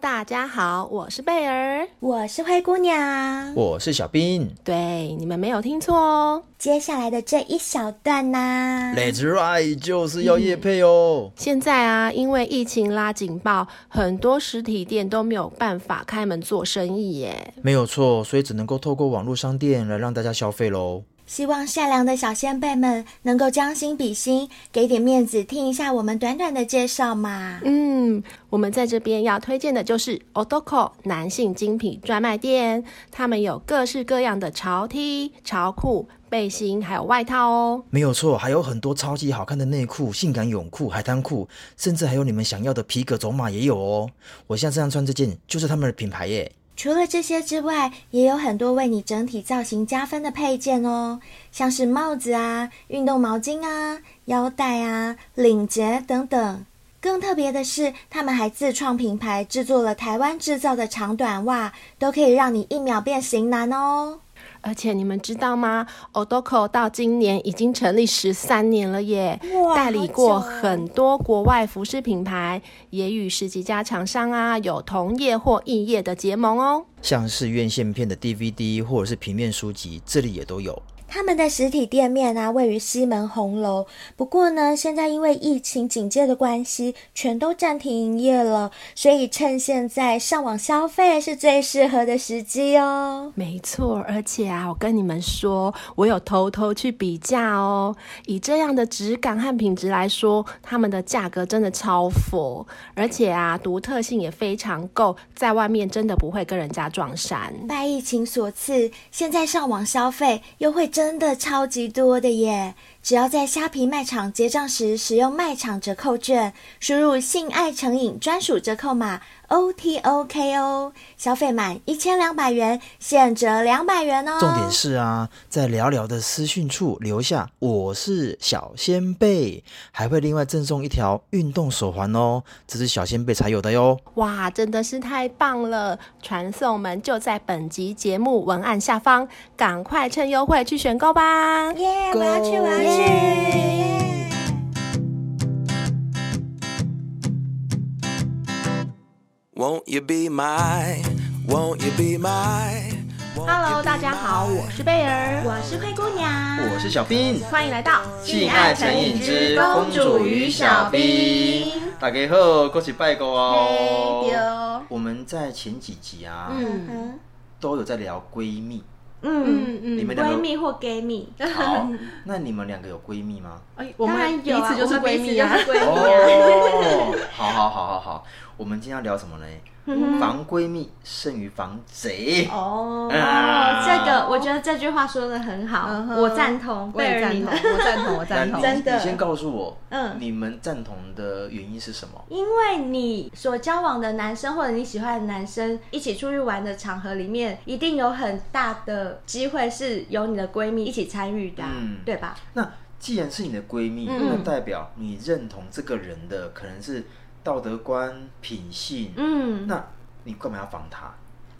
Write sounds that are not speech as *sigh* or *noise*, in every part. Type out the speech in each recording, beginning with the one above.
大家好，我是贝儿，我是灰姑娘，我是小冰。对，你们没有听错哦。接下来的这一小段呢、啊、，Let's ride 就是要夜配哦、嗯。现在啊，因为疫情拉警报，很多实体店都没有办法开门做生意耶。没有错，所以只能够透过网络商店来让大家消费喽。希望善良的小仙贝们能够将心比心，给点面子，听一下我们短短的介绍嘛。嗯，我们在这边要推荐的就是 Otoko 男性精品专卖店，他们有各式各样的潮 T、潮裤、背心，还有外套哦。没有错，还有很多超级好看的内裤、性感泳裤、海滩裤，甚至还有你们想要的皮革走马也有哦。我现在这样穿这件就是他们的品牌耶。除了这些之外，也有很多为你整体造型加分的配件哦，像是帽子啊、运动毛巾啊、腰带啊、领结等等。更特别的是，他们还自创品牌，制作了台湾制造的长短袜，都可以让你一秒变型男哦。而且你们知道吗？Odoko 到今年已经成立十三年了耶，代理过很多国外服饰品牌，也与十几家厂商啊有同业或异业的结盟哦。像是院线片的 DVD 或者是平面书籍，这里也都有。他们的实体店面啊，位于西门红楼。不过呢，现在因为疫情警戒的关系，全都暂停营业了。所以趁现在上网消费是最适合的时机哦。没错，而且啊，我跟你们说，我有偷偷去比价哦。以这样的质感和品质来说，他们的价格真的超佛，而且啊，独特性也非常够，在外面真的不会跟人家撞衫。拜疫情所赐，现在上网消费优惠真的超级多的耶！只要在虾皮卖场结账时使用卖场折扣券，输入“性爱成瘾”专属折扣码 O T O K O，消费满一千两百元，现折两百元哦。重点是啊，在聊聊的私讯处留下“我是小仙贝”，还会另外赠送一条运动手环哦，这是小仙贝才有的哟。哇，真的是太棒了！传送门就在本集节目文案下方，赶快趁优惠去选购吧！耶，我要去，我要去。Won't you be my, won't you be my? Hello，大家好，我是贝儿，我是灰姑娘，我是小冰，欢迎来到《性爱成瘾之公主与小冰》。大家好，恭喜拜个哦！Hey, 我们在前几集啊，嗯，都有在聊闺蜜。嗯嗯，闺蜜或 gay 蜜。好，*laughs* 那你们两个有闺蜜吗？哎，我们彼此就是闺蜜啊。哦，好好好好好，我们今天要聊什么呢？防闺蜜胜于防贼哦，这个我觉得这句话说的很好，我赞同，我也赞同，我赞同，我赞同。*laughs* 真的，你先告诉我，嗯，你们赞同的原因是什么？因为你所交往的男生或者你喜欢的男生一起出去玩的场合里面，一定有很大的机会是有你的闺蜜一起参与的，嗯，对吧？那既然是你的闺蜜，那代表你认同这个人的可能是。道德观、品性，嗯，那你干嘛要防他？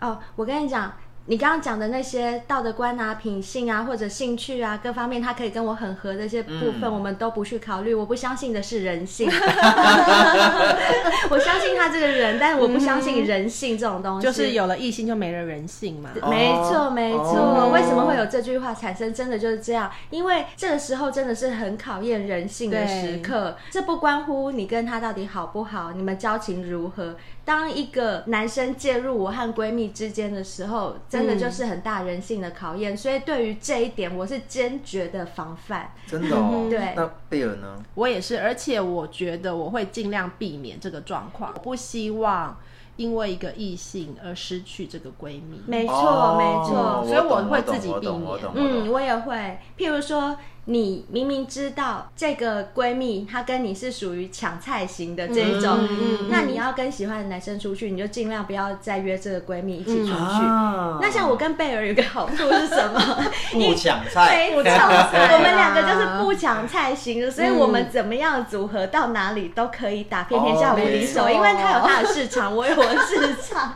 哦，我跟你讲。你刚刚讲的那些道德观啊、品性啊，或者兴趣啊，各方面，他可以跟我很合的一些部分，嗯、我们都不去考虑。我不相信的是人性，*laughs* 我相信他这个人，但是我不相信人性这种东西。就是有了异性就没了人性嘛。没错，没错。哦、为什么会有这句话产生？真的就是这样，因为这个时候真的是很考验人性的时刻。对这不关乎你跟他到底好不好，你们交情如何。当一个男生介入我和闺蜜之间的时候，真的就是很大人性的考验。嗯、所以对于这一点，我是坚决的防范。真的哦，对。那贝尔呢？我也是，而且我觉得我会尽量避免这个状况。我不希望因为一个异性而失去这个闺蜜。没错，没错。所以我会自己避免。嗯，我也会。譬如说。你明明知道这个闺蜜她跟你是属于抢菜型的这一种，嗯嗯嗯、那你要跟喜欢的男生出去，你就尽量不要再约这个闺蜜一起出去。嗯、那像我跟贝尔有个好处是什么？*laughs* 不抢菜，不抢菜，*laughs* 我们两个就是不抢菜型的，所以我们怎么样组合到哪里都可以打遍天下无敌手，哦、因为他有他的市场，我有我的市场。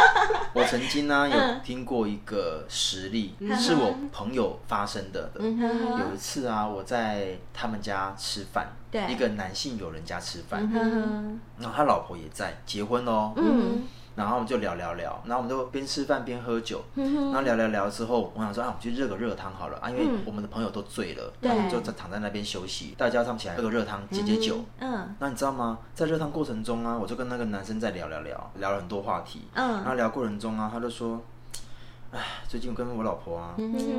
*laughs* 我曾经呢有听过一个实例，嗯、是我朋友发生的，的，有一次。是啊，我在他们家吃饭，对一个男性友人家吃饭，嗯、然后他老婆也在结婚哦。嗯，然后我们就聊聊聊，然后我们就边吃饭边喝酒，然后聊聊聊之后，我想说啊，我们去热个热汤好了啊，因为我们的朋友都醉了，对，就在躺在那边休息，大家他们起来喝个热汤解解酒。嗯，那你知道吗？在热汤过程中啊，我就跟那个男生在聊聊聊，聊了很多话题。嗯，然后聊过程中啊，他就说。哎，最近我跟我老婆啊，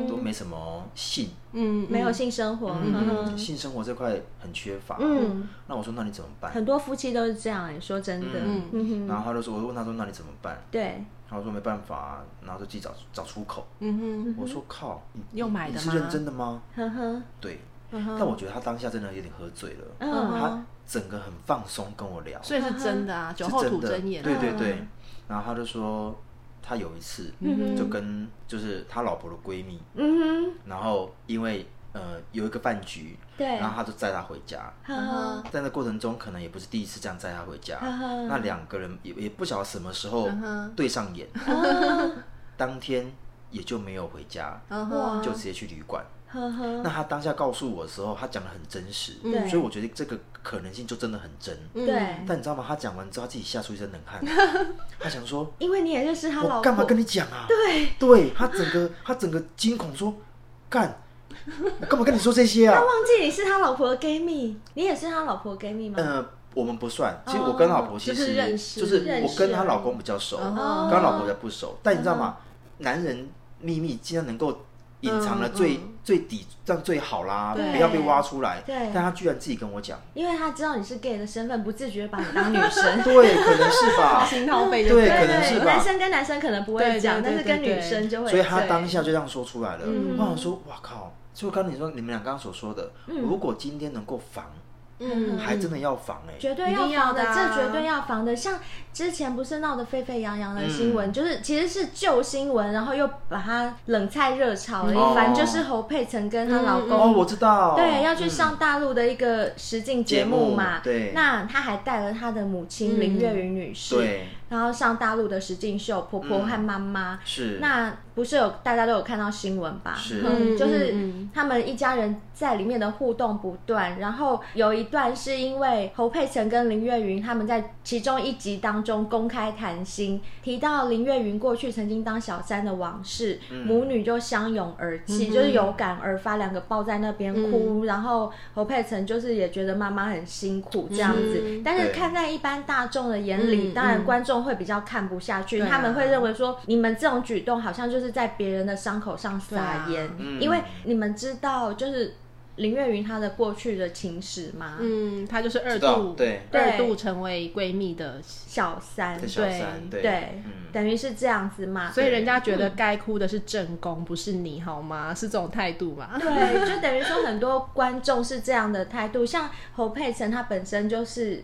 都没什么性，嗯，没有性生活，嗯，性生活这块很缺乏，嗯，那我说那你怎么办？很多夫妻都是这样，说真的，嗯，然后他就说，我就问他说，那你怎么办？对，然后说没办法，然后就自己找找出口，嗯哼，我说靠，又买的吗？你是认真的吗？呵呵，对，但我觉得他当下真的有点喝醉了，他整个很放松跟我聊，所以是真的啊，酒后吐真言，对对对，然后他就说。他有一次就跟就是他老婆的闺蜜，然后因为呃有一个饭局，然后他就载她回家，在那过程中可能也不是第一次这样载她回家，那两个人也也不晓得什么时候对上眼，当天也就没有回家，就直接去旅馆。那他当下告诉我的时候，他讲的很真实，所以我觉得这个可能性就真的很真。对，但你知道吗？他讲完之后，他自己吓出一身冷汗。*laughs* 他想说，因为你也认识他老干嘛跟你讲啊？对，对他整个他整个惊恐说，干，我干嘛跟你说这些啊？他忘记你是他老婆的闺蜜，你也是他老婆的闺蜜吗？呃，我们不算。其实我跟老婆其实就是我跟他老公比较熟，跟他老婆才不熟。但你知道吗？男人秘密竟然能够。隐藏了最最底，这样最好啦，不要被挖出来。对，但他居然自己跟我讲，因为他知道你是 gay 的身份，不自觉把你当女生。*laughs* 对，可能是吧。*laughs* 心掏肺对，可能是吧。男生跟男生可能不会讲，但是跟女生就会。所以他当下就这样说出来了。我想说，哇靠！就刚你说你们俩刚刚所说的，如果今天能够防。嗯，还真的要防哎，绝对要防的，这绝对要防的。像之前不是闹得沸沸扬扬的新闻，就是其实是旧新闻，然后又把它冷菜热炒了一番，就是侯佩岑跟她老公哦，我知道，对，要去上大陆的一个实境节目嘛，对，那她还带了她的母亲林月云女士，对，然后上大陆的实境秀，婆婆和妈妈。是。那。不是有大家都有看到新闻吧？是，嗯，就是他们一家人在里面的互动不断，然后有一段是因为侯佩岑跟林月云他们在其中一集当中公开谈心，提到林月云过去曾经当小三的往事，嗯、母女就相拥而泣，嗯、就是有感而发，两个抱在那边哭，嗯、然后侯佩岑就是也觉得妈妈很辛苦这样子，嗯、但是看在一般大众的眼里，嗯、当然观众会比较看不下去，嗯、他们会认为说你们这种举动好像就是。就是在别人的伤口上撒盐，因为你们知道，就是林月云她的过去的情史吗？嗯，她就是二度对二度成为闺蜜的小三，对对，等于是这样子嘛。所以人家觉得该哭的是正宫，不是你好吗？是这种态度嘛？对，就等于说很多观众是这样的态度，像侯佩岑她本身就是。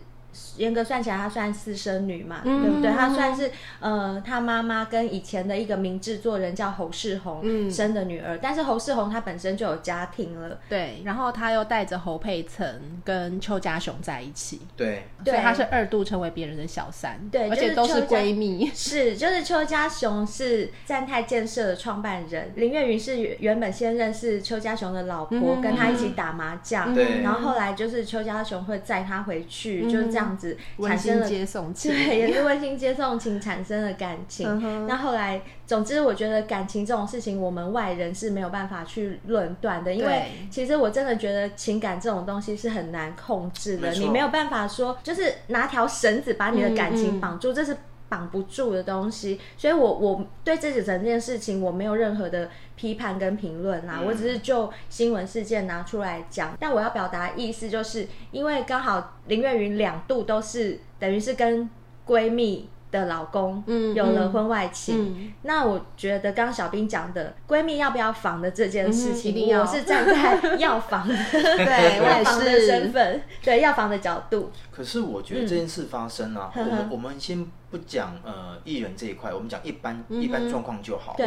严格算起来，她算私生女嘛，嗯、对不对？她算是呃，她妈妈跟以前的一个名制作人叫侯世宏生的女儿。嗯、但是侯世宏他本身就有家庭了，对。然后他又带着侯佩岑跟邱家雄在一起，对。所以他是二度成为别人的小三，对，而且都是闺蜜。*laughs* 是，就是邱家雄是赞泰建设的创办人，林月云是原本先认识邱家雄的老婆，嗯、跟他一起打麻将，对、嗯。然后后来就是邱家雄会载他回去，嗯、就是这样。这样子产生了接送情，对，也是温馨接送情产生了感情。嗯、那后来，总之，我觉得感情这种事情，我们外人是没有办法去论断的，因为其实我真的觉得情感这种东西是很难控制的，没。你没有办法说，就是拿条绳子把你的感情绑住，嗯嗯，这是。绑不住的东西，所以我我对自己整件事情我没有任何的批判跟评论啦，嗯、我只是就新闻事件拿出来讲。但我要表达的意思就是，因为刚好林月云两度都是等于是跟闺蜜的老公有了婚外情，嗯。嗯、那我觉得刚刚小兵讲的闺蜜要不要防的这件事情，嗯、我是站在要防的，*laughs* 对，要防的身份，对，要防的角度。可是我觉得这件事发生啊，嗯、我们我们先不讲呃艺人这一块，我们讲一般、嗯、一般状况就好。对。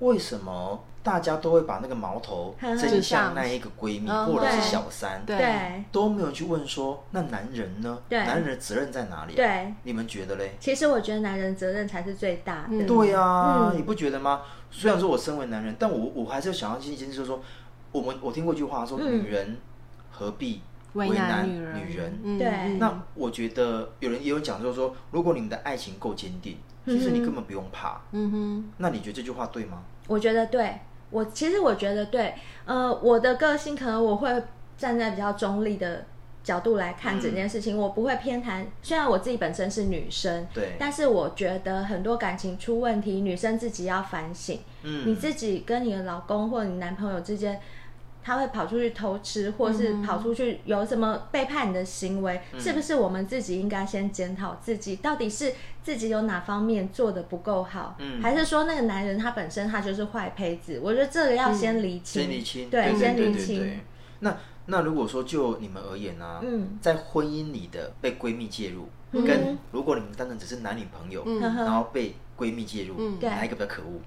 为什么大家都会把那个矛头指向那一个闺蜜或者是小三？对，都没有去问说那男人呢？对，男人的责任在哪里？对，你们觉得嘞？其实我觉得男人责任才是最大的。对啊，你不觉得吗？虽然说我身为男人，但我我还是想要进行，就是说，我们我听过一句话说，女人何必为难女人。嗯、对。那我觉得有人也有讲，就是说，如果你们的爱情够坚定，其实你根本不用怕。嗯哼。那你觉得这句话对吗？我觉得对。我其实我觉得对。呃，我的个性可能我会站在比较中立的角度来看整件事情，嗯、我不会偏袒。虽然我自己本身是女生，对，但是我觉得很多感情出问题，女生自己要反省。嗯，你自己跟你的老公或者你男朋友之间，他会跑出去偷吃，或是跑出去有什么背叛你的行为，嗯、是不是我们自己应该先检讨自己，到底是自己有哪方面做的不够好，嗯、还是说那个男人他本身他就是坏胚子？我觉得这个要先厘清，先厘清，对，先厘清。那。那如果说就你们而言呢、啊，嗯、在婚姻里的被闺蜜介入，嗯、跟如果你们单纯只是男女朋友，嗯、然后被闺蜜介入，嗯、哪一个比较可恶？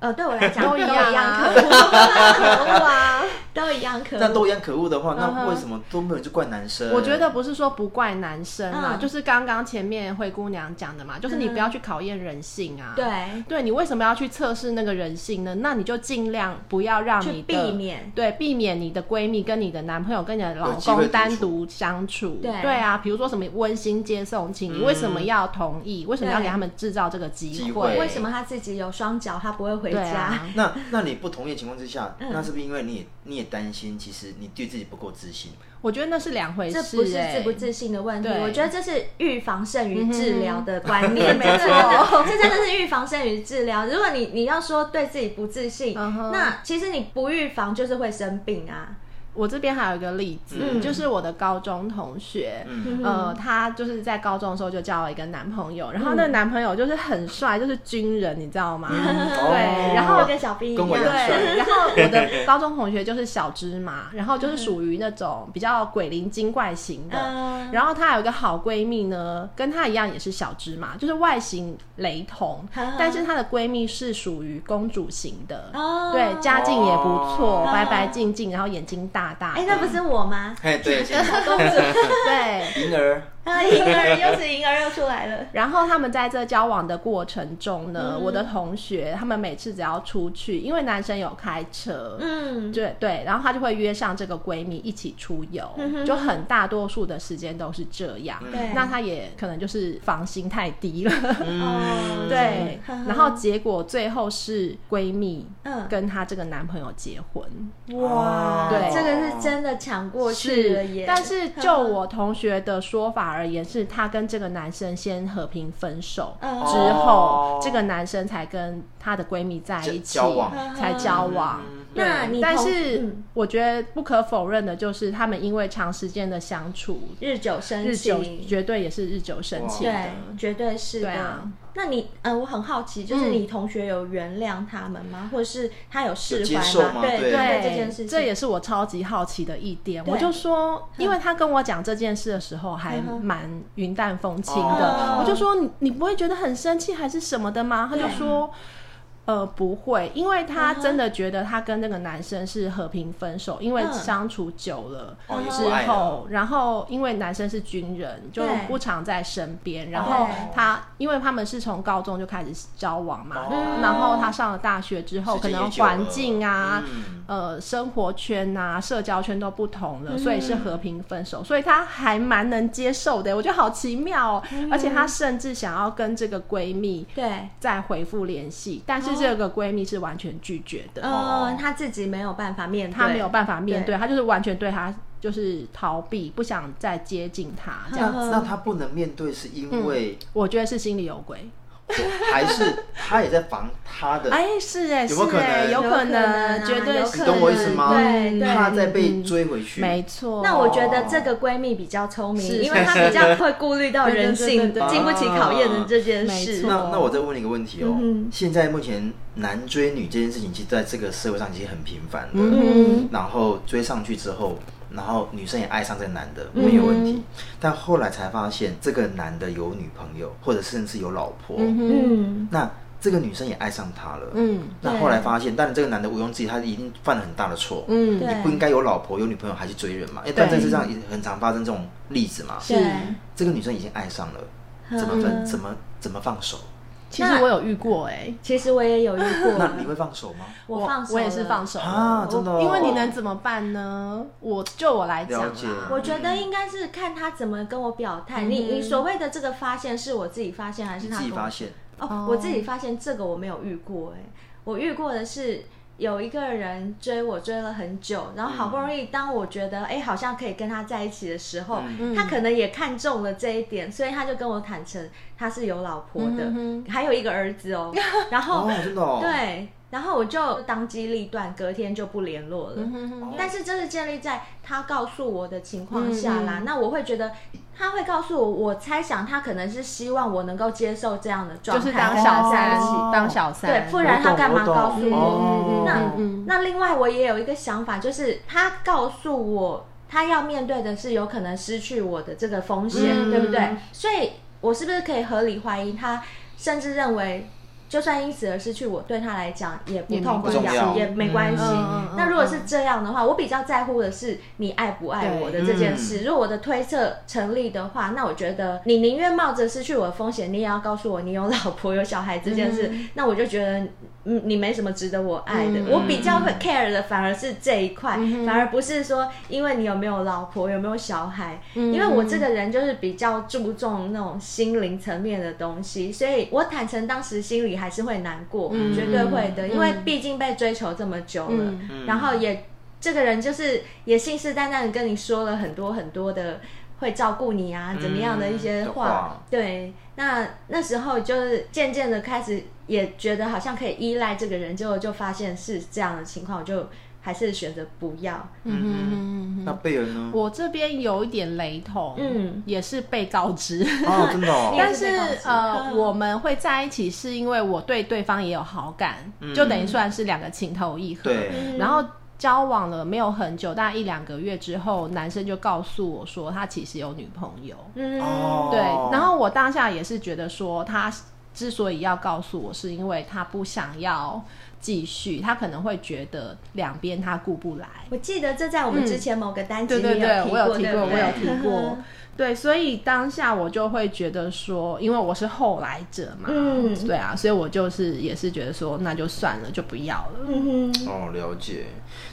呃，对我来讲都一样可恶啊，都一样 *laughs* 可恶。那都一样可恶的话，那为什么都没有就怪男生？我觉得不是说不怪男生啊，就是刚刚前面灰姑娘讲的嘛，就是你不要去考验人性啊。对，对你为什么要去测试那个人性呢？那你就尽量不要让你避免，对，避免你的闺蜜跟你的男朋友跟你的老公单独相处。对，对啊，比如说什么温馨接送情，你为什么要同意？为什么要给他们制造这个机会？为什么他自己有双脚，他不会回？对啊，*laughs* 那那你不同意的情况之下，嗯、那是不是因为你也你也担心，其实你对自己不够自信？我觉得那是两回事，欸，这不是自不自信的问题。我觉得这是预防胜于治疗的观念，没错，*laughs* *laughs* 这真的是预防胜于治疗。如果你你要说对自己不自信，那其实你不预防就是会生病啊。我这边还有一个例子，嗯、就是我的高中同学，嗯、呃，她就是在高中的时候就交了一个男朋友，然后那个男朋友就是很帅，就是军人，你知道吗？嗯、对，然后跟小兵一样，对，然后我的高中同学就是小芝麻，然后就是属于那种比较鬼灵精怪型的，嗯、然后她有一个好闺蜜呢，跟她一样也是小芝麻，就是外形雷同，嗯、但是她的闺蜜是属于公主型的，哦、对，家境也不错，哦、白白净净，然后眼睛大。大大，哎，那不是我吗？哎，对，*laughs* 小 *laughs* 公主，对，*laughs* 银儿。*laughs* 啊，银儿又是婴儿又出来了。*laughs* 然后他们在这交往的过程中呢，嗯、我的同学他们每次只要出去，因为男生有开车，嗯，对对，然后他就会约上这个闺蜜一起出游，就很大多数的时间都是这样。对、嗯，那他也可能就是防心太低了，嗯、*laughs* 对。然后结果最后是闺蜜跟她这个男朋友结婚，哇，对，这个是真的抢过去了耶。但是就我同学的说法。而言是，她跟这个男生先和平分手之后，这个男生才跟她的闺蜜在一起，才交往。那你但是我觉得不可否认的就是，他们因为长时间的相处，日久生情，绝对也是日久生情，对，绝对是的。那你，呃，我很好奇，就是你同学有原谅他们吗？或者是他有释怀吗？对对，这件事情，这也是我超级好奇的一点。我就说，因为他跟我讲这件事的时候还蛮云淡风轻的，我就说你你不会觉得很生气还是什么的吗？他就说。呃，不会，因为他真的觉得他跟那个男生是和平分手，因为相处久了之后，然后因为男生是军人，就不常在身边，然后他因为他们是从高中就开始交往嘛，然后他上了大学之后，可能环境啊，呃，生活圈啊，社交圈都不同了，所以是和平分手，所以他还蛮能接受的，我觉得好奇妙哦，而且他甚至想要跟这个闺蜜对。再回复联系，但是。这个闺蜜是完全拒绝的，嗯，她自己没有办法面对，她没有办法面对，她就是完全对她就是逃避，不想再接近她这样子。那她不能面对是因为？我觉得是心里有鬼。还是他也在防他的？哎，是哎，有没有可能？有可能，绝对是。你懂我意思吗？对，他在被追回去。没错。那我觉得这个闺蜜比较聪明，因为她比较会顾虑到人性，*laughs* 经不起考验的这件事。那那我再问你一个问题哦，现在目前男追女这件事情，其实在这个社会上已经很频繁的。嗯。然后追上去之后。然后女生也爱上这个男的，没有问题。嗯、但后来才发现，这个男的有女朋友，或者甚至有老婆。嗯，那这个女生也爱上他了。嗯，那后来发现，但这个男的毋庸置疑，他一定犯了很大的错。嗯，你不应该有老婆有女朋友还去追人嘛？因为但在这上也很常发生这种例子嘛。是，这个女生已经爱上了，怎么分？怎么怎么放手？其实我有遇过哎、欸，其实我也有遇过。*laughs* 那你会放手吗？我放手，我也是放手啊，真的、哦。因为你能怎么办呢？我就我来讲啊我觉得应该是看他怎么跟我表态。嗯、你你所谓的这个发现是我自己发现还是他自己发现？哦，哦我自己发现这个我没有遇过哎、欸，我遇过的是。有一个人追我追了很久，然后好不容易当我觉得哎、欸、好像可以跟他在一起的时候，嗯、他可能也看中了这一点，所以他就跟我坦诚他是有老婆的，嗯、还有一个儿子哦。然后、哦真的哦、对，然后我就当机立断，隔天就不联络了。嗯、但是这是建立在他告诉我的情况下啦，嗯、那我会觉得。他会告诉我，我猜想他可能是希望我能够接受这样的状态，就是当小三，当小三，对，不然他干嘛告诉我？那那另外我也有一个想法，就是他告诉我，他要面对的是有可能失去我的这个风险，嗯、对不对？所以，我是不是可以合理怀疑他，甚至认为？就算因此而失去我，对他来讲也不痛不痒，也没关系。嗯、那如果是这样的话，我比较在乎的是你爱不爱我的这件事。嗯、如果我的推测成立的话，那我觉得你宁愿冒着失去我的风险，你也要告诉我你有老婆有小孩这件事。嗯、那我就觉得。嗯，你没什么值得我爱的。嗯、我比较会 care 的反而是这一块，嗯、反而不是说因为你有没有老婆，有没有小孩。嗯、因为我这个人就是比较注重那种心灵层面的东西，所以我坦诚当时心里还是会难过，嗯、绝对会的。嗯、因为毕竟被追求这么久了，嗯、然后也这个人就是也信誓旦旦的跟你说了很多很多的会照顾你啊，怎么样的一些话。嗯、对，那那时候就是渐渐的开始。也觉得好像可以依赖这个人，结果就发现是这样的情况，我就还是选择不要。嗯哼，那贝尔呢？我这边有一点雷同，嗯，也是被告知。哦，真的哦。*laughs* 但是呃，我们会在一起是因为我对对方也有好感，就等于算是两个情投意合。对。然后交往了没有很久，大概一两个月之后，男生就告诉我说他其实有女朋友。嗯。哦。对。然后我当下也是觉得说他。之所以要告诉我，是因为他不想要继续，他可能会觉得两边他顾不来。我记得这在我们之前某个单集里、嗯、对对对，我有提过，我有提过。*laughs* 对，所以当下我就会觉得说，因为我是后来者嘛，嗯，对啊，所以我就是也是觉得说，那就算了，就不要了。嗯哼，哦，了解。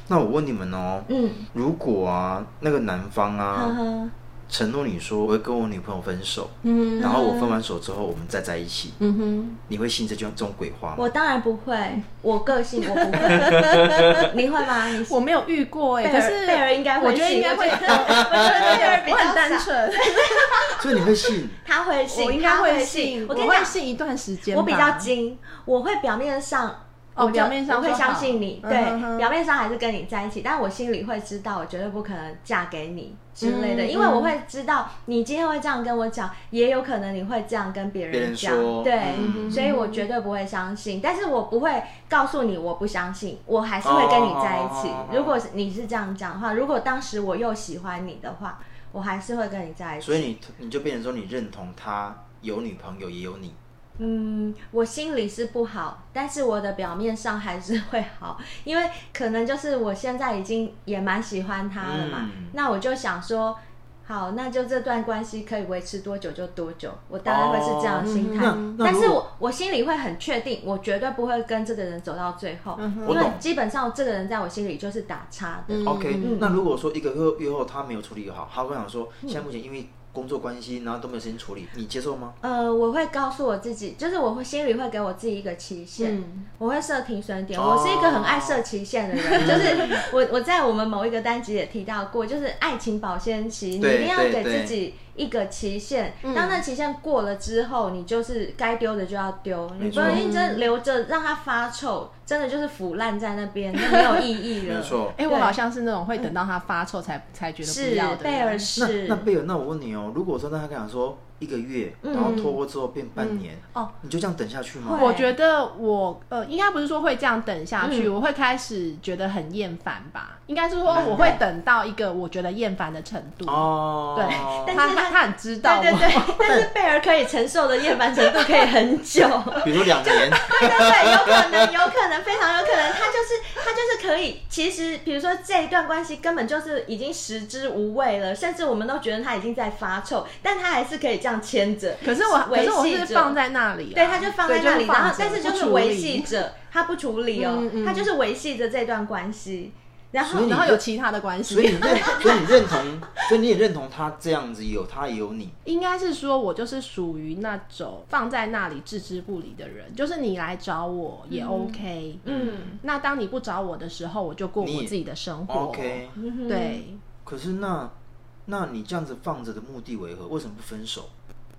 那我问你们哦，嗯，如果啊，那个男方啊。呵呵承诺你说我会跟我女朋友分手，嗯，然后我分完手之后我们再在一起，嗯哼，你会信这句这种鬼话吗？我当然不会，我个性我不会，*laughs* 你会吗？我没有遇过哎，可是贝尔应该会，我觉得应该会，我觉得贝尔比较单纯，*laughs* 所以你会信？他会信，我应该会信，我会信一段时间。我比较精，我会表面上。我表面上会相信你，对，表面上还是跟你在一起，但我心里会知道，我绝对不可能嫁给你之类的，因为我会知道你今天会这样跟我讲，也有可能你会这样跟别人讲，对，所以我绝对不会相信，但是我不会告诉你我不相信，我还是会跟你在一起。如果你是这样讲的话，如果当时我又喜欢你的话，我还是会跟你在一起。所以你你就变成说你认同他有女朋友也有你。嗯，我心里是不好，但是我的表面上还是会好，因为可能就是我现在已经也蛮喜欢他了嘛。嗯、那我就想说，好，那就这段关系可以维持多久就多久，我当然会是这样的心态。哦、但是我我心里会很确定，我绝对不会跟这个人走到最后，因为基本上这个人在我心里就是打叉的。嗯、OK，那如果说一个月月后他没有处理好，他会想说，现在目前因为。工作关系，然后都没有时间处理，你接受吗？呃，我会告诉我自己，就是我会心里会给我自己一个期限，嗯、我会设停损点。哦、我是一个很爱设期限的人，*laughs* 就是我我在我们某一个单集也提到过，就是爱情保鲜期，你一定要给自己。一个期限，当那期限过了之后，嗯、你就是该丢的就要丢，你不能一直留着让它发臭，真的就是腐烂在那边，*laughs* 那没有意义了。没错，哎，我好像是那种会等到它发臭才、嗯、才觉得不要的。贝尔是，那那贝尔，那我问你哦，如果说那他跟他说。一个月，然后拖过之后变半年，哦，你就这样等下去吗？我觉得我呃，应该不是说会这样等下去，我会开始觉得很厌烦吧。应该是说我会等到一个我觉得厌烦的程度。哦，对，但是他他很知道，对对对，但是贝尔可以承受的厌烦程度可以很久，比如两年。对对对，有可能，有可能，非常有可能，他就是他就是可以，其实比如说这一段关系根本就是已经食之无味了，甚至我们都觉得他已经在发臭，但他还是可以这样牵着。可是我，可是我是放在那里，对，他就放在那里，然后但是就是维系着，他不处理哦，嗯嗯他就是维系着这段关系。然后，然后有其他的关系，所以你认，*laughs* 所以你认同，所以你也认同他这样子有他也有你。应该是说，我就是属于那种放在那里置之不理的人，就是你来找我也 OK，嗯，嗯，那当你不找我的时候，我就过我自己的生活，OK，对。可是那，那你这样子放着的目的为何？为什么不分手？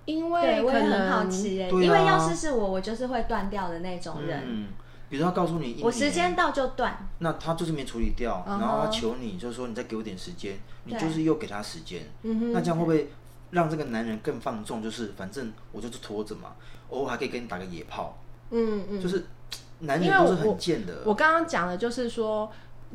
因为我也很好奇，哎，因为要是是我，我就是会断掉的那种人。嗯比如他告诉你，我时间到就断，那他就是没处理掉，然后他求你，就是说你再给我点时间，你就是又给他时间，那这样会不会让这个男人更放纵？就是反正我就是拖着嘛，偶尔还可以跟你打个野炮，嗯嗯，就是男人都是很贱的。我刚刚讲的就是说。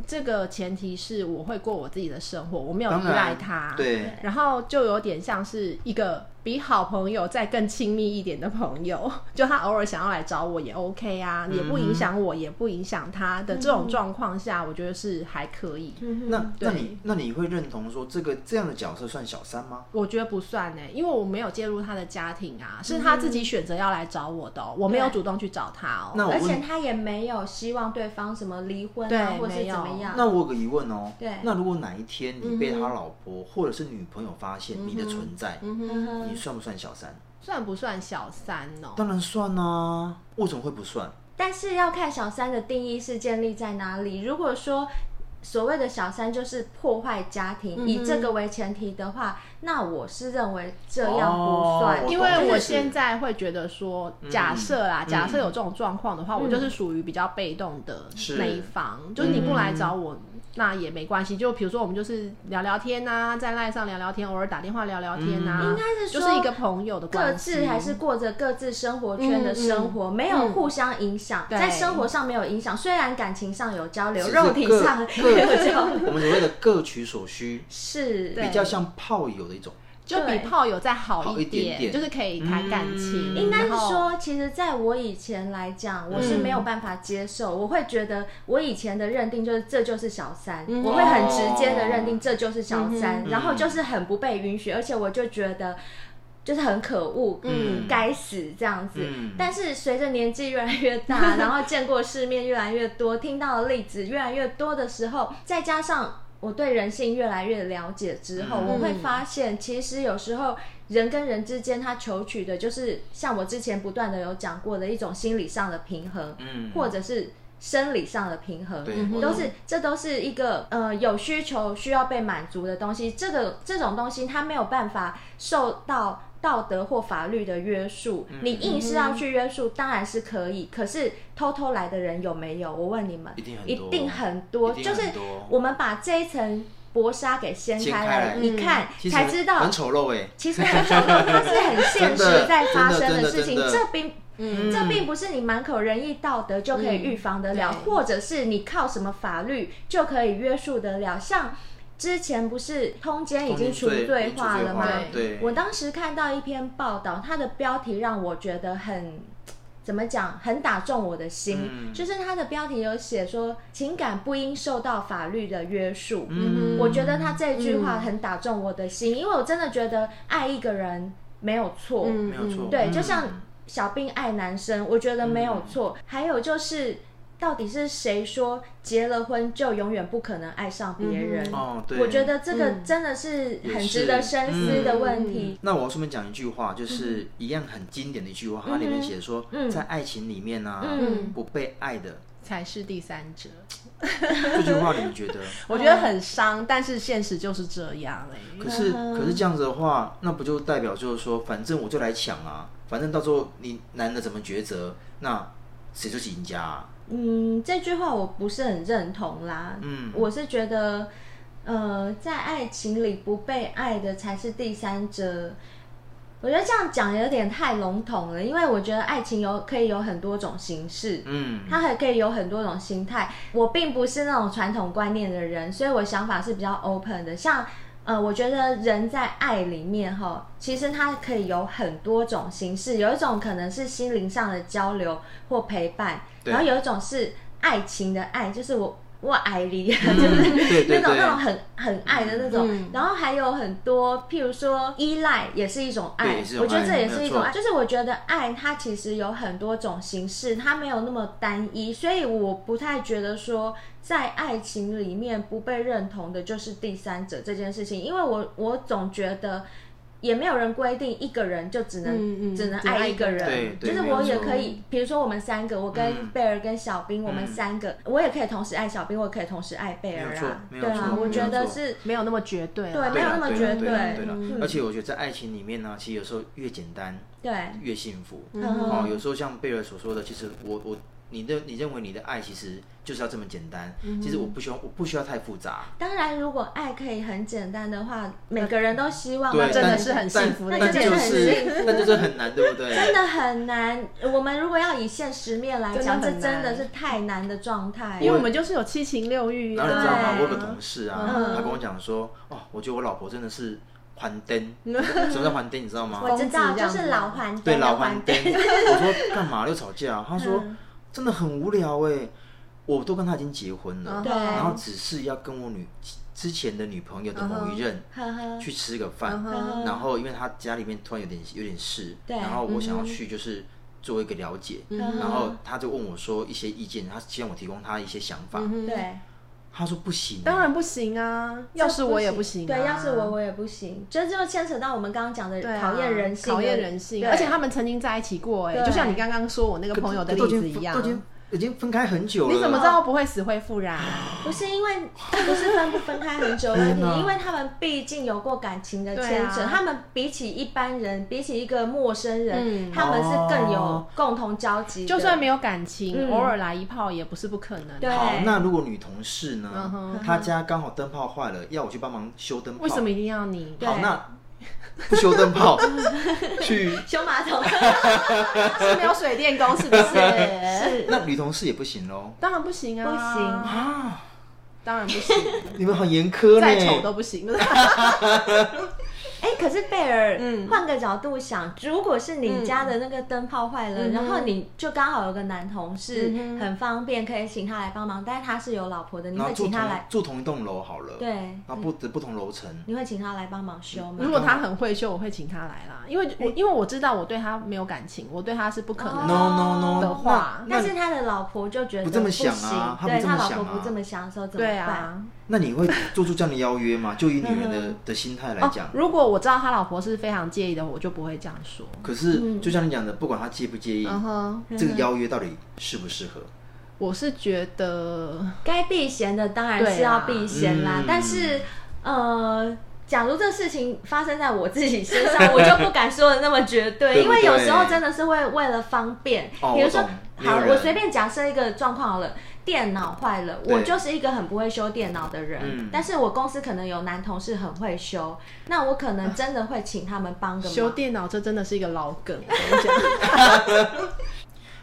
这个前提是我会过我自己的生活，我没有依赖他，对，然后就有点像是一个比好朋友再更亲密一点的朋友，就他偶尔想要来找我也 OK 啊，嗯、也不影响我，也不影响他的这种状况下，我觉得是还可以。嗯、那那你那你会认同说这个这样的角色算小三吗？我觉得不算呢，因为我没有介入他的家庭啊，是他自己选择要来找我的，哦，我没有主动去找他哦。那而且他也没有希望对方什么离婚啊，或是怎么样。那我有个疑问哦，对，那如果哪一天你被他老婆或者是女朋友发现你的存在，你算不算小三？算不算小三哦？当然算啊，为什么会不算？但是要看小三的定义是建立在哪里。如果说。所谓的小三就是破坏家庭，嗯、以这个为前提的话，那我是认为这样不算，哦、因为我现在会觉得说，假设啦，嗯、假设有这种状况的话，嗯、我就是属于比较被动的那一方，是就是你不来找我。嗯那也没关系，就比如说我们就是聊聊天呐，在赖上聊聊天，偶尔打电话聊聊天呐，应该是就是一个朋友的关系，各自还是过着各自生活圈的生活，没有互相影响，在生活上没有影响，虽然感情上有交流，肉体上没有交流，*laughs* 我们所谓的各取所需，是。比较像炮友的一种。就比炮友再好一点，对就是可以谈感情。嗯、应该是说，其实在我以前来讲，我是没有办法接受。嗯、我会觉得，我以前的认定就是这就是小三，嗯、我会很直接的认定这就是小三，嗯、然后就是很不被允许，而且我就觉得就是很可恶，嗯，该死这样子。嗯、但是随着年纪越来越大，*laughs* 然后见过世面越来越多，听到的例子越来越多的时候，再加上。我对人性越来越了解之后，嗯、我会发现，其实有时候人跟人之间，他求取的就是像我之前不断的有讲过的一种心理上的平衡，嗯，或者是生理上的平衡，对都是这都是一个呃有需求需要被满足的东西。这个这种东西，它没有办法受到。道德或法律的约束，你硬是要去约束，当然是可以。可是偷偷来的人有没有？我问你们，一定很多。就是我们把这一层薄纱给掀开来，你看才知道很丑陋哎。其实很丑陋，它是很现实 *laughs* 在发生的事情。这并这并不是你满口仁义道德就可以预防得了，或者是你靠什么法律就可以约束得了。像。之前不是通奸已经除罪化了吗？对，我当时看到一篇报道，它的标题让我觉得很怎么讲，很打中我的心。嗯、就是它的标题有写说，情感不应受到法律的约束。嗯，我觉得他这句话很打中我的心，嗯、因为我真的觉得爱一个人没有错，没有错。对，就像小兵爱男生，我觉得没有错。嗯、还有就是。到底是谁说结了婚就永远不可能爱上别人？嗯、哦，对，我觉得这个真的是很值得深思的问题。嗯、那我要顺便讲一句话，就是一样很经典的一句话，它里面写说，嗯、在爱情里面呢、啊，嗯、不被爱的才是第三者。*laughs* 这句话你们觉得？*laughs* 我觉得很伤，但是现实就是这样哎。可是，可是这样子的话，那不就代表就是说，反正我就来抢啊，反正到时候你男的怎么抉择，那谁就是赢家啊？嗯，这句话我不是很认同啦。嗯，我是觉得，呃，在爱情里不被爱的才是第三者。我觉得这样讲有点太笼统了，因为我觉得爱情有可以有很多种形式，嗯，它还可以有很多种心态。我并不是那种传统观念的人，所以我想法是比较 open 的。像，呃，我觉得人在爱里面哈，其实它可以有很多种形式，有一种可能是心灵上的交流或陪伴。然后有一种是爱情的爱，就是我我爱你，*laughs* 就是那种那种很很爱的那种。然后还有很多，譬如说依赖也是一种爱，我觉得这也是一种爱。就是我觉得爱它其实有很多种形式，它没有那么单一，所以我不太觉得说在爱情里面不被认同的就是第三者这件事情，因为我我总觉得。也没有人规定一个人就只能、嗯嗯、只能爱一个人，对对，就是我也可以，比如说我们三个，我跟贝尔跟小兵，嗯、我们三个，我也可以同时爱小兵，我也可以同时爱贝尔啊，对啊，我觉得是没有那么绝对，对，没有那么绝对，对而且我觉得在爱情里面呢，其实有时候越简单，对，越幸福，哦、嗯，有时候像贝尔所说的，其实我我。你的你认为你的爱其实就是要这么简单？嗯、其实我不需要，我不需要太复杂。当然，如果爱可以很简单的话，每个人都希望。那，真的是很幸福，那真的很幸福，那就是很难，对不对？真的很难。我们如果要以现实面来讲，这真的是太难的状态。因为我们就是有七情六欲。然后你知道吗？我有个同事啊，他跟我讲说：“哦，我觉得我老婆真的是还灯。*laughs* 什么叫还灯？你知道吗？我知道，就是老还灯。对，老还灯。我说干嘛又吵架？他说。真的很无聊哎，我都跟他已经结婚了，对，然后只是要跟我女之前的女朋友的某一任去吃个饭，然后因为他家里面突然有点有点事，对，然后我想要去就是做一个了解，然后他就问我说一些意见，他希望我提供他一些想法，对，他说不行，当然不行啊，要是我也不行，对，要是我我也不行，这就牵扯到我们刚刚讲的考验人性，考验人性，而且他们曾经在一起过，哎，就像你刚刚说我那个朋友的例子一样。已经分开很久了，你怎么知道不会死灰复燃？不是因为不是分不分开很久的问题，因为他们毕竟有过感情的牵扯，他们比起一般人，比起一个陌生人，他们是更有共同交集。就算没有感情，偶尔来一炮也不是不可能。好，那如果女同事呢？她家刚好灯泡坏了，要我去帮忙修灯泡，为什么一定要你？好，那。*laughs* 不修灯泡，*laughs* 去修马桶，*laughs* 是没有水电工，是不是？是。那女同事也不行喽？当然不行啊！不行啊！当然不行。你们好严苛呢，再丑都不行。哎，可是贝尔，嗯，换个角度想，如果是你家的那个灯泡坏了，然后你就刚好有个男同事，很方便，可以请他来帮忙，但是他是有老婆的，你会请他来住同一栋楼好了，对，啊不不同楼层，你会请他来帮忙修吗？如果他很会修，我会请他来啦，因为我因为我知道我对他没有感情，我对他是不可能 no no no 的话，但是他的老婆就觉得不这么想啊，对他老婆不这么想的时候怎么办？那你会做出这样的邀约吗？*laughs* 就以女人的的心态来讲，如果我知道他老婆是非常介意的，我就不会这样说。可是，就像你讲的，不管他介不介意，这个邀约到底适不适合？我是觉得该避嫌的当然是要避嫌啦。但是，呃，假如这事情发生在我自己身上，*laughs* 我就不敢说的那么绝对，因为有时候真的是会为了方便，比如说，好，我随便假设一个状况好了。电脑坏了，我就是一个很不会修电脑的人，但是我公司可能有男同事很会修，那我可能真的会请他们帮个忙。修电脑这真的是一个老梗，我跟你讲。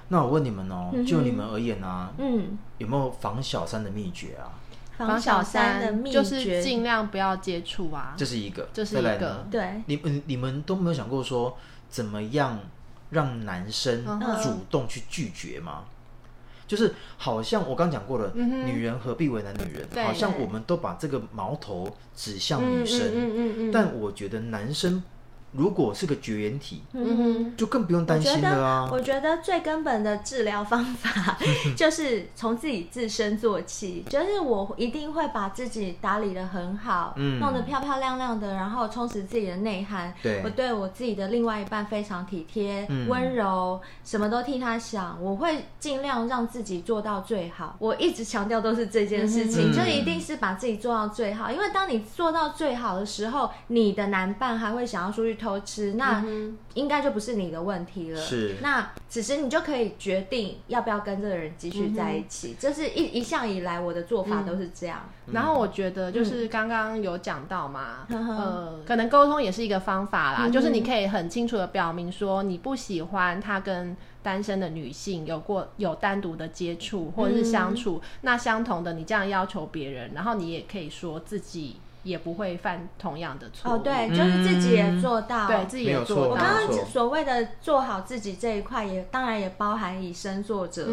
那我问你们哦，就你们而言啊，嗯，有没有防小三的秘诀啊？防小三的秘诀就是尽量不要接触啊，这是一个，这是一个，对。你们你们都没有想过说怎么样让男生主动去拒绝吗？就是好像我刚讲过了，女人何必为难女人？好像我们都把这个矛头指向女生，但我觉得男生。如果是个绝缘体，嗯哼，就更不用担心了啊。我觉得最根本的治疗方法 *laughs* 就是从自己自身做起，就是我一定会把自己打理的很好，嗯，弄得漂漂亮亮的，然后充实自己的内涵。对，我对我自己的另外一半非常体贴、温柔，什么都替他想。我会尽量让自己做到最好。我一直强调都是这件事情，就一定是把自己做到最好。因为当你做到最好的时候，你的男伴还会想要出去。偷吃，那应该就不是你的问题了。是，那此时你就可以决定要不要跟这个人继续在一起。这是一一向以来我的做法都是这样。然后我觉得就是刚刚有讲到嘛，呃，可能沟通也是一个方法啦。就是你可以很清楚的表明说你不喜欢他跟单身的女性有过有单独的接触或者是相处。那相同的，你这样要求别人，然后你也可以说自己。也不会犯同样的错误。哦，对，就是自己也做到，嗯、对自己也做到。我刚刚所谓的做好自己这一块，也当然也包含以身作则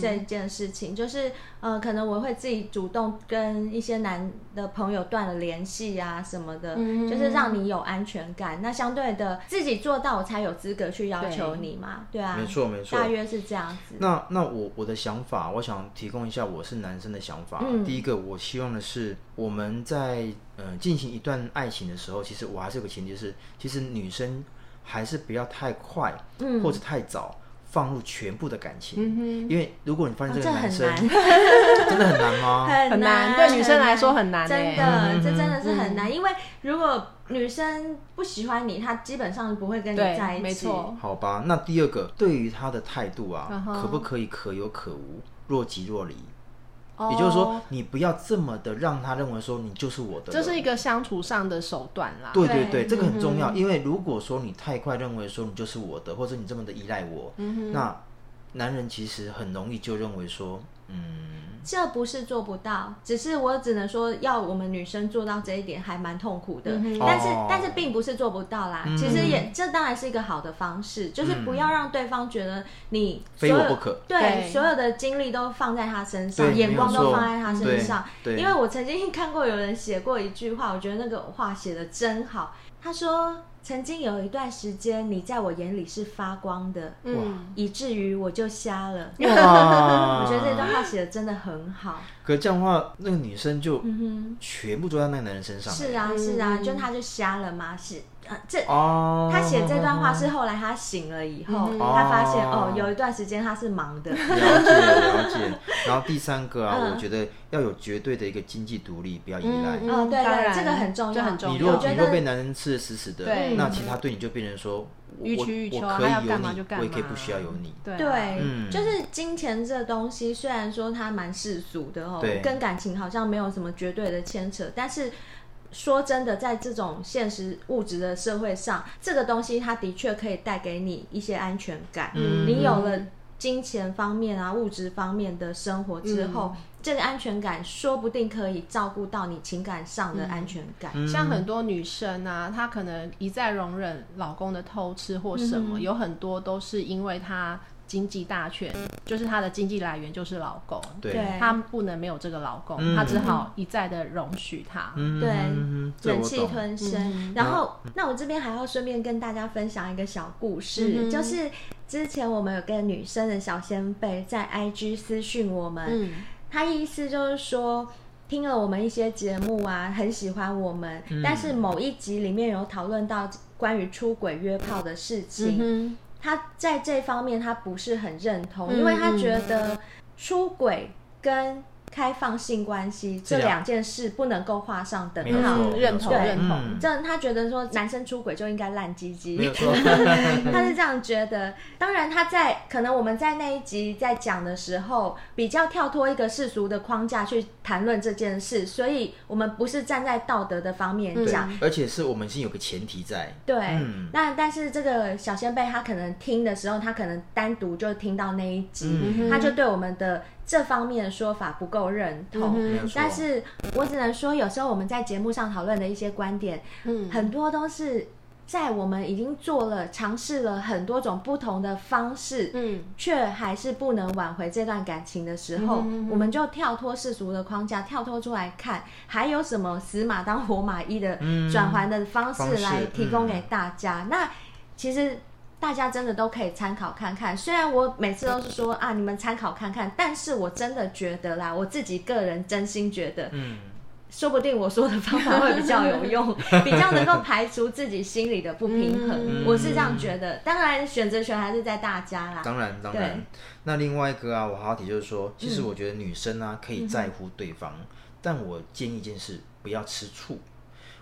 这件事情，嗯嗯、就是。呃，可能我会自己主动跟一些男的朋友断了联系啊什么的，嗯、就是让你有安全感。那相对的，自己做到，我才有资格去要求你嘛，对，对啊，没错没错，大约是这样子。那那我我的想法，我想提供一下我是男生的想法。嗯、第一个，我希望的是我们在呃进行一段爱情的时候，其实我还是有个前提是，其实女生还是不要太快，嗯、或者太早。放入全部的感情，嗯、哼因为如果你发现这个男生，哦、*laughs* 真的很难吗？很难，对女生来说很难，真的，嗯、这真的是很难。嗯、因为如果女生不喜欢你，她基本上不会跟你在一起。没错。好吧，那第二个，对于她的态度啊，可不可以可有可无，若即若离？也就是说，你不要这么的让他认为说你就是我的，这是一个相处上的手段啦。对对对，这个很重要，因为如果说你太快认为说你就是我的，或者你这么的依赖我，那男人其实很容易就认为说，嗯。这不是做不到，只是我只能说，要我们女生做到这一点还蛮痛苦的。嗯、但是，哦、但是并不是做不到啦。嗯、其实也，这当然是一个好的方式，就是不要让对方觉得你所有非我不可。对，对所有的精力都放在他身上，眼光都放在他身上。因为我曾经看过有人写过一句话，我觉得那个话写的真好。他说。曾经有一段时间，你在我眼里是发光的，嗯，以至于我就瞎了。哇 *laughs* 我觉得这段话写的真的很好。可这样的话，那个女生就全部都在那个男人身上。是啊，是啊，就他就瞎了吗？是。这他写这段话是后来他醒了以后，他发现哦，有一段时间他是忙的。了解了 *laughs* 解。然后第三个啊，我觉得要有绝对的一个经济独立，不要依赖。哦，对对，这个很重要，很重要。你若你若被男人吃得死死的，那其他对你就变成说，我我可以有你，我也可以不需要有你。对，就是金钱这东西，虽然说它蛮世俗的哦，跟感情好像没有什么绝对的牵扯，但是。说真的，在这种现实物质的社会上，这个东西它的确可以带给你一些安全感。嗯，你有了金钱方面啊、物质方面的生活之后，嗯、这个安全感说不定可以照顾到你情感上的安全感。嗯、像很多女生啊，她可能一再容忍老公的偷吃或什么，嗯、有很多都是因为她。经济大权就是他的经济来源，就是老公。对，他不能没有这个老公，嗯、他只好一再的容许他。嗯、对，忍气吞声。嗯、然后，嗯、那我这边还要顺便跟大家分享一个小故事，嗯、就是之前我们有个女生的小先辈在 IG 私讯我们，嗯、他意思就是说听了我们一些节目啊，很喜欢我们，嗯、但是某一集里面有讨论到关于出轨约炮的事情。嗯他在这方面他不是很认同，因为他觉得出轨跟开放性关系这两件事不能够画上等号，认同认同。这他觉得说男生出轨就应该烂鸡鸡，*laughs* 他是这样觉得。当然他在可能我们在那一集在讲的时候，比较跳脱一个世俗的框架去谈论这件事，所以我们不是站在道德的方面讲，而且是我们先有个前提在。对，那但是这个小仙贝他可能听的时候，他可能单独就听到那一集，他就对我们的。这方面的说法不够认同，嗯、但是我只能说，有时候我们在节目上讨论的一些观点，嗯、很多都是在我们已经做了尝试了很多种不同的方式，嗯，却还是不能挽回这段感情的时候，嗯、我们就跳脱世俗的框架，跳脱出来看，还有什么死马当活马医的转圜的方式来提供给大家。嗯、那其实。大家真的都可以参考看看，虽然我每次都是说啊，你们参考看看，但是我真的觉得啦，我自己个人真心觉得，嗯，说不定我说的方法会比较有用，*laughs* 比较能够排除自己心里的不平衡，嗯、我是这样觉得。当然，选择权还是在大家啦。当然，当然。那另外一个啊，我好提就是说，其实我觉得女生啊可以在乎对方，嗯、但我建议一件事，不要吃醋。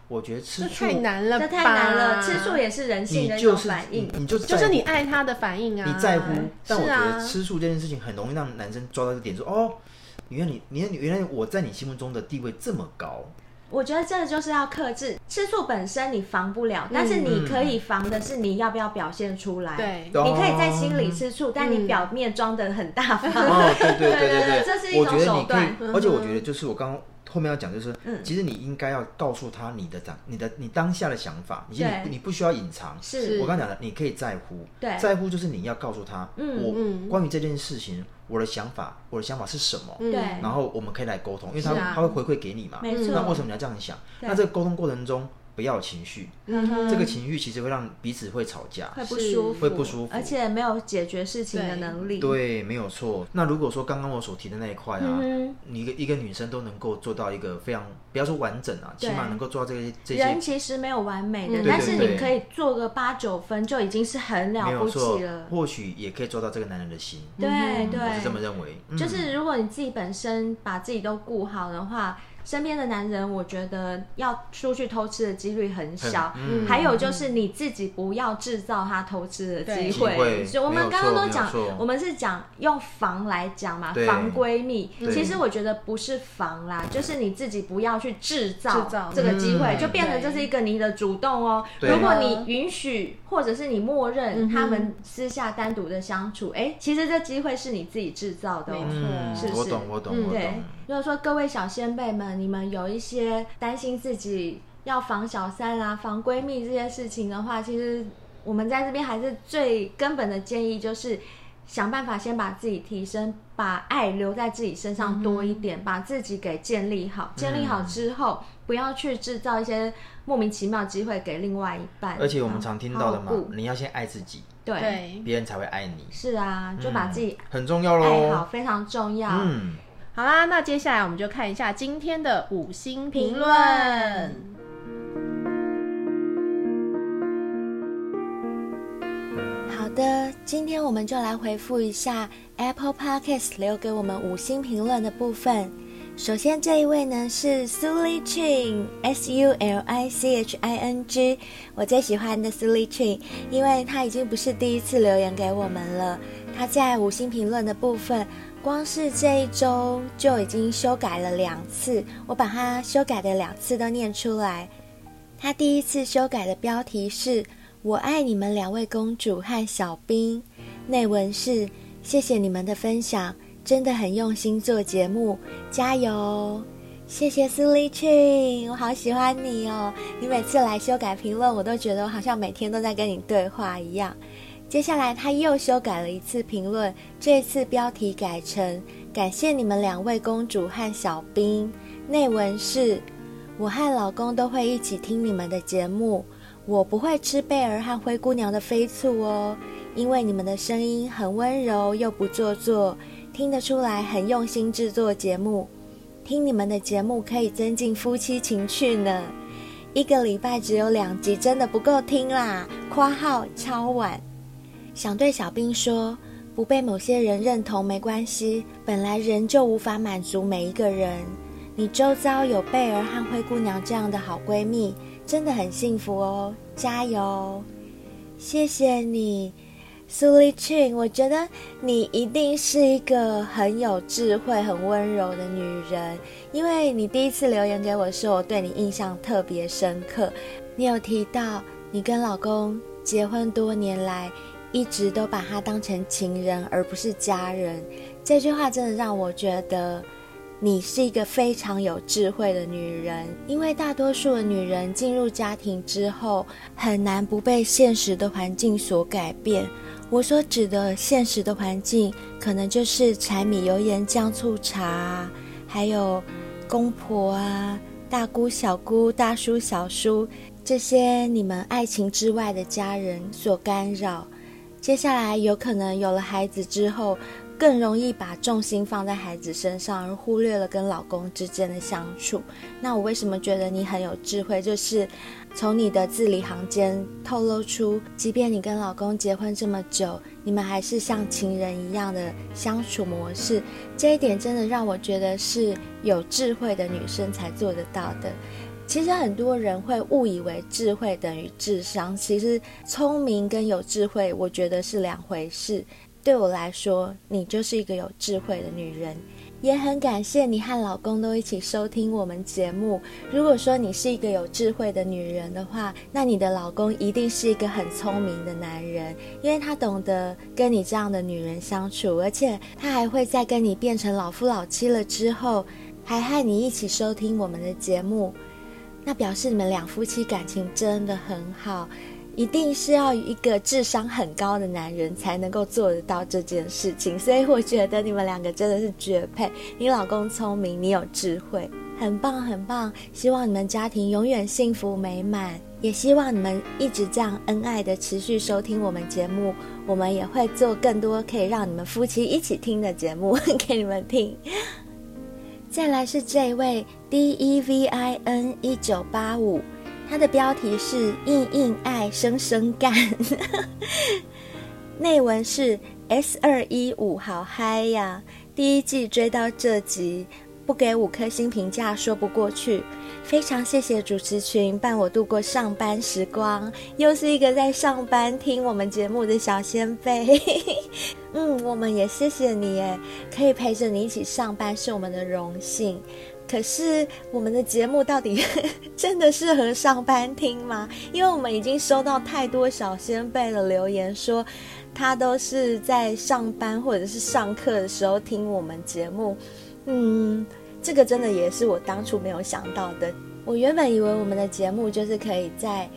我觉得吃醋太难了，这太难了。吃醋也是人性的一种反应，你就就是你爱他的反应啊。你在乎，但我觉得吃醋这件事情很容易让男生抓到一个点，说哦，原来你，你原来我在你心目中的地位这么高。我觉得这个就是要克制吃醋本身，你防不了，但是你可以防的是你要不要表现出来。对，你可以在心里吃醋，但你表面装的很大方。哦，对对对对 *laughs* 对，这是一种手段。而且我觉得就是我刚刚。后面要讲就是，嗯，其实你应该要告诉他你的当你的你当下的想法，你你你不需要隐藏。是我刚刚讲的，你可以在乎，对，在乎就是你要告诉他，嗯，我关于这件事情，我的想法，我的想法是什么？对，然后我们可以来沟通，因为他他会回馈给你嘛，没错。那为什么你要这样想？那这个沟通过程中。不要情绪，这个情绪其实会让彼此会吵架，会不舒服，会不舒服，而且没有解决事情的能力。对，没有错。那如果说刚刚我所提的那一块啊，你一个一个女生都能够做到一个非常，不要说完整啊，起码能够做到这些这些。人其实没有完美的，但是你可以做个八九分就已经是很了不起了。或许也可以做到这个男人的心。对对，我是这么认为。就是如果你自己本身把自己都顾好的话。身边的男人，我觉得要出去偷吃的几率很小。嗯，还有就是你自己不要制造他偷吃的机会。所以我们刚刚都讲，我们是讲用防来讲嘛，防闺蜜。其实我觉得不是防啦，就是你自己不要去制造这个机会，就变成这是一个你的主动哦。如果你允许或者是你默认他们私下单独的相处，哎，其实这机会是你自己制造的。没错，是不是？我懂，我懂，我懂。如果说各位小先辈们，你们有一些担心自己要防小三啊、防闺蜜这些事情的话，其实我们在这边还是最根本的建议，就是想办法先把自己提升，把爱留在自己身上多一点，嗯、把自己给建立好。建立好之后，嗯、不要去制造一些莫名其妙的机会给另外一半。而且我们常听到的嘛，你要先爱自己，对，别人才会爱你。是啊，就把自己、嗯、很重要喽，爱好非常重要。嗯。好啦，那接下来我们就看一下今天的五星评论。好的，今天我们就来回复一下 Apple Podcast 留给我们五星评论的部分。首先这一位呢是 Suli Chin S U L I C H I N G，我最喜欢的 Sulichin Chin，因为他已经不是第一次留言给我们了。他在五星评论的部分。光是这一周就已经修改了两次，我把它修改的两次都念出来。他第一次修改的标题是“我爱你们两位公主和小兵”，内文是“谢谢你们的分享，真的很用心做节目，加油！”谢谢苏丽群，我好喜欢你哦！你每次来修改评论，我都觉得我好像每天都在跟你对话一样。接下来他又修改了一次评论，这次标题改成“感谢你们两位公主和小兵”，内文是：“我和老公都会一起听你们的节目，我不会吃贝儿和灰姑娘的飞醋哦，因为你们的声音很温柔又不做作，听得出来很用心制作节目。听你们的节目可以增进夫妻情趣呢。一个礼拜只有两集，真的不够听啦！括号超晚。”想对小兵说，不被某些人认同没关系，本来人就无法满足每一个人。你周遭有贝儿和灰姑娘这样的好闺蜜，真的很幸福哦，加油！谢谢你，苏丽群，我觉得你一定是一个很有智慧、很温柔的女人，因为你第一次留言给我说，我对你印象特别深刻。你有提到你跟老公结婚多年来。一直都把他当成情人，而不是家人。这句话真的让我觉得你是一个非常有智慧的女人。因为大多数的女人进入家庭之后，很难不被现实的环境所改变。我所指的现实的环境，可能就是柴米油盐酱醋茶，还有公婆啊、大姑小姑、大叔小叔这些你们爱情之外的家人所干扰。接下来有可能有了孩子之后，更容易把重心放在孩子身上，而忽略了跟老公之间的相处。那我为什么觉得你很有智慧？就是从你的字里行间透露出，即便你跟老公结婚这么久，你们还是像情人一样的相处模式。这一点真的让我觉得是有智慧的女生才做得到的。其实很多人会误以为智慧等于智商，其实聪明跟有智慧，我觉得是两回事。对我来说，你就是一个有智慧的女人，也很感谢你和老公都一起收听我们节目。如果说你是一个有智慧的女人的话，那你的老公一定是一个很聪明的男人，因为他懂得跟你这样的女人相处，而且他还会在跟你变成老夫老妻了之后。还和你一起收听我们的节目，那表示你们两夫妻感情真的很好。一定是要一个智商很高的男人才能够做得到这件事情，所以我觉得你们两个真的是绝配。你老公聪明，你有智慧，很棒很棒。希望你们家庭永远幸福美满，也希望你们一直这样恩爱的持续收听我们节目。我们也会做更多可以让你们夫妻一起听的节目 *laughs* 给你们听。再来是这位 D E V I N 一九八五。它的标题是“硬硬爱生生干”，*laughs* 内文是 “S 二一五好嗨呀”。第一季追到这集，不给五颗星评价说不过去。非常谢谢主持群伴我度过上班时光，又是一个在上班听我们节目的小仙贝。*laughs* 嗯，我们也谢谢你耶，可以陪着你一起上班是我们的荣幸。可是我们的节目到底 *laughs* 真的适合上班听吗？因为我们已经收到太多小仙贝的留言，说他都是在上班或者是上课的时候听我们节目。嗯，这个真的也是我当初没有想到的。我原本以为我们的节目就是可以在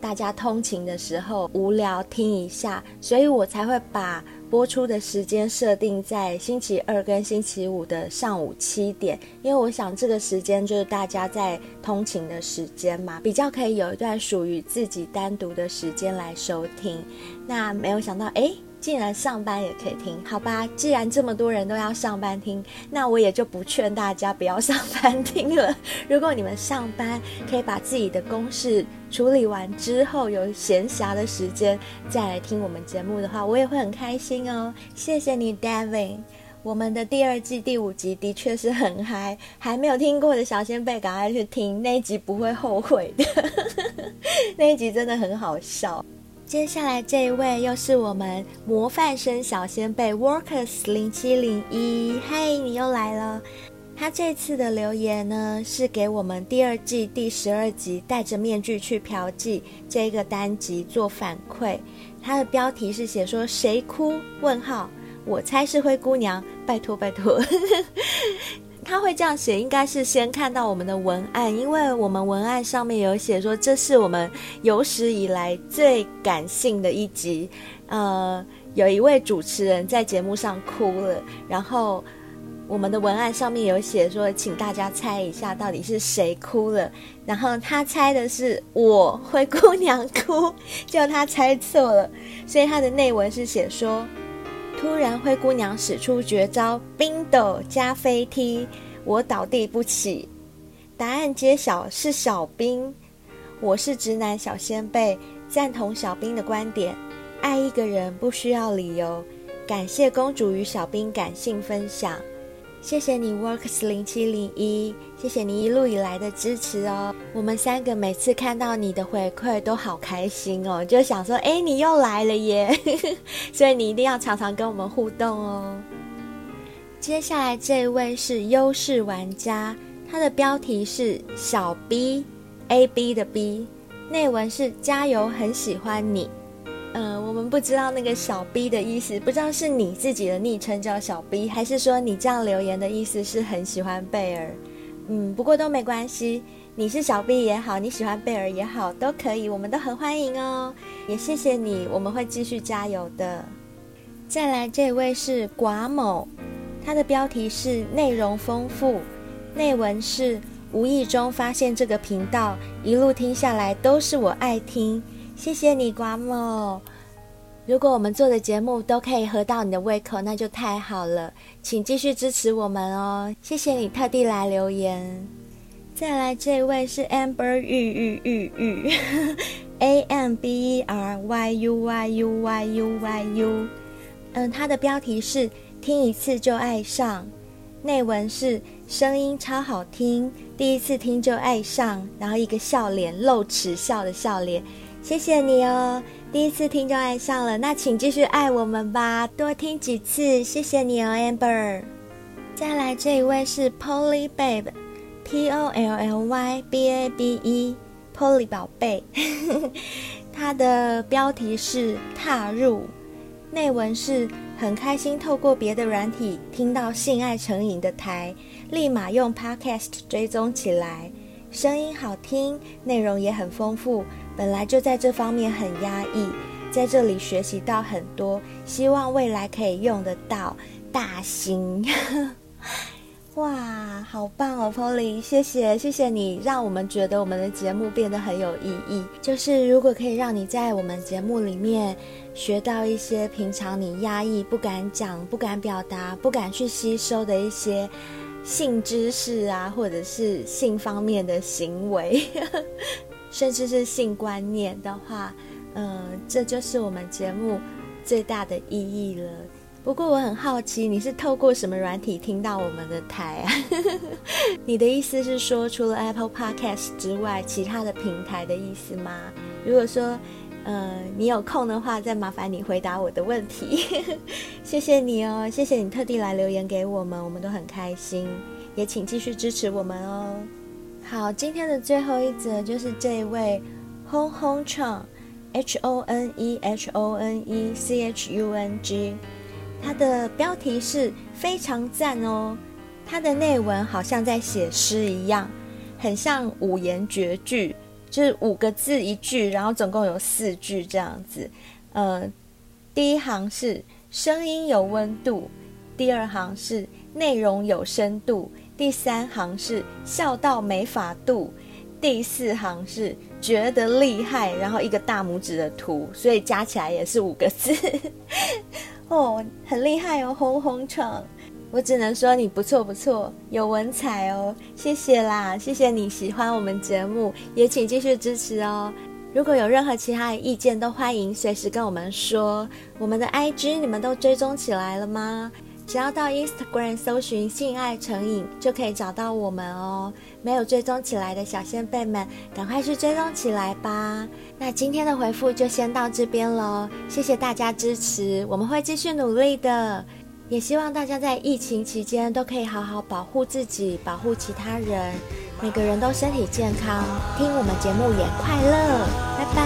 大家通勤的时候无聊听一下，所以我才会把。播出的时间设定在星期二跟星期五的上午七点，因为我想这个时间就是大家在通勤的时间嘛，比较可以有一段属于自己单独的时间来收听。那没有想到，哎。既然上班也可以听，好吧？既然这么多人都要上班听，那我也就不劝大家不要上班听了。*laughs* 如果你们上班可以把自己的公事处理完之后，有闲暇的时间再来听我们节目的话，我也会很开心哦。谢谢你，David。我们的第二季第五集的确是很嗨，还没有听过的小仙贝赶快去听那一集，不会后悔的。*laughs* 那一集真的很好笑。接下来这一位又是我们模范生小仙贝 Workers 零七零一，嘿，你又来了。他这次的留言呢，是给我们第二季第十二集戴着面具去嫖妓这个单集做反馈。他的标题是写说谁哭？问号，我猜是灰姑娘，拜托拜托。他会这样写，应该是先看到我们的文案，因为我们文案上面有写说，这是我们有史以来最感性的一集。呃，有一位主持人在节目上哭了，然后我们的文案上面有写说，请大家猜一下到底是谁哭了。然后他猜的是我灰姑娘哭，就他猜错了，所以他的内文是写说。突然，灰姑娘使出绝招，冰斗加飞踢，我倒地不起。答案揭晓，是小兵。我是直男小仙贝，赞同小兵的观点，爱一个人不需要理由。感谢公主与小兵感性分享。谢谢你，Works 零七零一，谢谢你一路以来的支持哦。我们三个每次看到你的回馈都好开心哦，就想说，哎，你又来了耶！*laughs* 所以你一定要常常跟我们互动哦。接下来这位是优势玩家，他的标题是小 B，A B 的 B，内文是加油，很喜欢你。嗯、我们不知道那个小 B 的意思，不知道是你自己的昵称叫小 B，还是说你这样留言的意思是很喜欢贝尔？嗯，不过都没关系，你是小 B 也好，你喜欢贝尔也好，都可以，我们都很欢迎哦。也谢谢你，我们会继续加油的。再来这位是寡某，他的标题是内容丰富，内文是无意中发现这个频道，一路听下来都是我爱听。谢谢你，瓜某。如果我们做的节目都可以合到你的胃口，那就太好了。请继续支持我们哦。谢谢你特地来留言。再来这位是 Amber 玉玉玉玉，A M B E R Y U Y U Y U Y U。嗯，他的标题是听一次就爱上，内文是声音超好听，第一次听就爱上，然后一个笑脸，露齿笑的笑脸。谢谢你哦，第一次听就爱上了，那请继续爱我们吧，多听几次，谢谢你哦，Amber。再来这一位是 Poly Babe，P O L L Y B A B E，Polly 宝贝，*laughs* 他的标题是踏入，内文是很开心透过别的软体听到性爱成瘾的台，立马用 Podcast 追踪起来，声音好听，内容也很丰富。本来就在这方面很压抑，在这里学习到很多，希望未来可以用得到。大型。*laughs* 哇，好棒哦，Polly，谢谢，谢谢你，让我们觉得我们的节目变得很有意义。就是如果可以让你在我们节目里面学到一些平常你压抑、不敢讲、不敢表达、不敢去吸收的一些性知识啊，或者是性方面的行为，甚至是性观念的话，嗯，这就是我们节目最大的意义了。不过我很好奇，你是透过什么软体听到我们的台啊？*laughs* 你的意思是说，除了 Apple Podcast 之外，其他的平台的意思吗？如果说，呃，你有空的话，再麻烦你回答我的问题。*laughs* 谢谢你哦，谢谢你特地来留言给我们，我们都很开心，也请继续支持我们哦。好，今天的最后一则就是这位 Hong Hong Chong，H O N E H O N E C H U N G。它的标题是非常赞哦，它的内文好像在写诗一样，很像五言绝句，就是五个字一句，然后总共有四句这样子。呃，第一行是声音有温度，第二行是内容有深度，第三行是笑到没法度，第四行是觉得厉害，然后一个大拇指的图，所以加起来也是五个字。*laughs* 哦，很厉害哦，红红闯！我只能说你不错不错，有文采哦，谢谢啦，谢谢你喜欢我们节目，也请继续支持哦。如果有任何其他的意见，都欢迎随时跟我们说。我们的 IG 你们都追踪起来了吗？只要到 Instagram 搜寻“性爱成瘾”就可以找到我们哦。没有追踪起来的小仙贝们，赶快去追踪起来吧。那今天的回复就先到这边喽，谢谢大家支持，我们会继续努力的。也希望大家在疫情期间都可以好好保护自己，保护其他人，每个人都身体健康，听我们节目也快乐。拜拜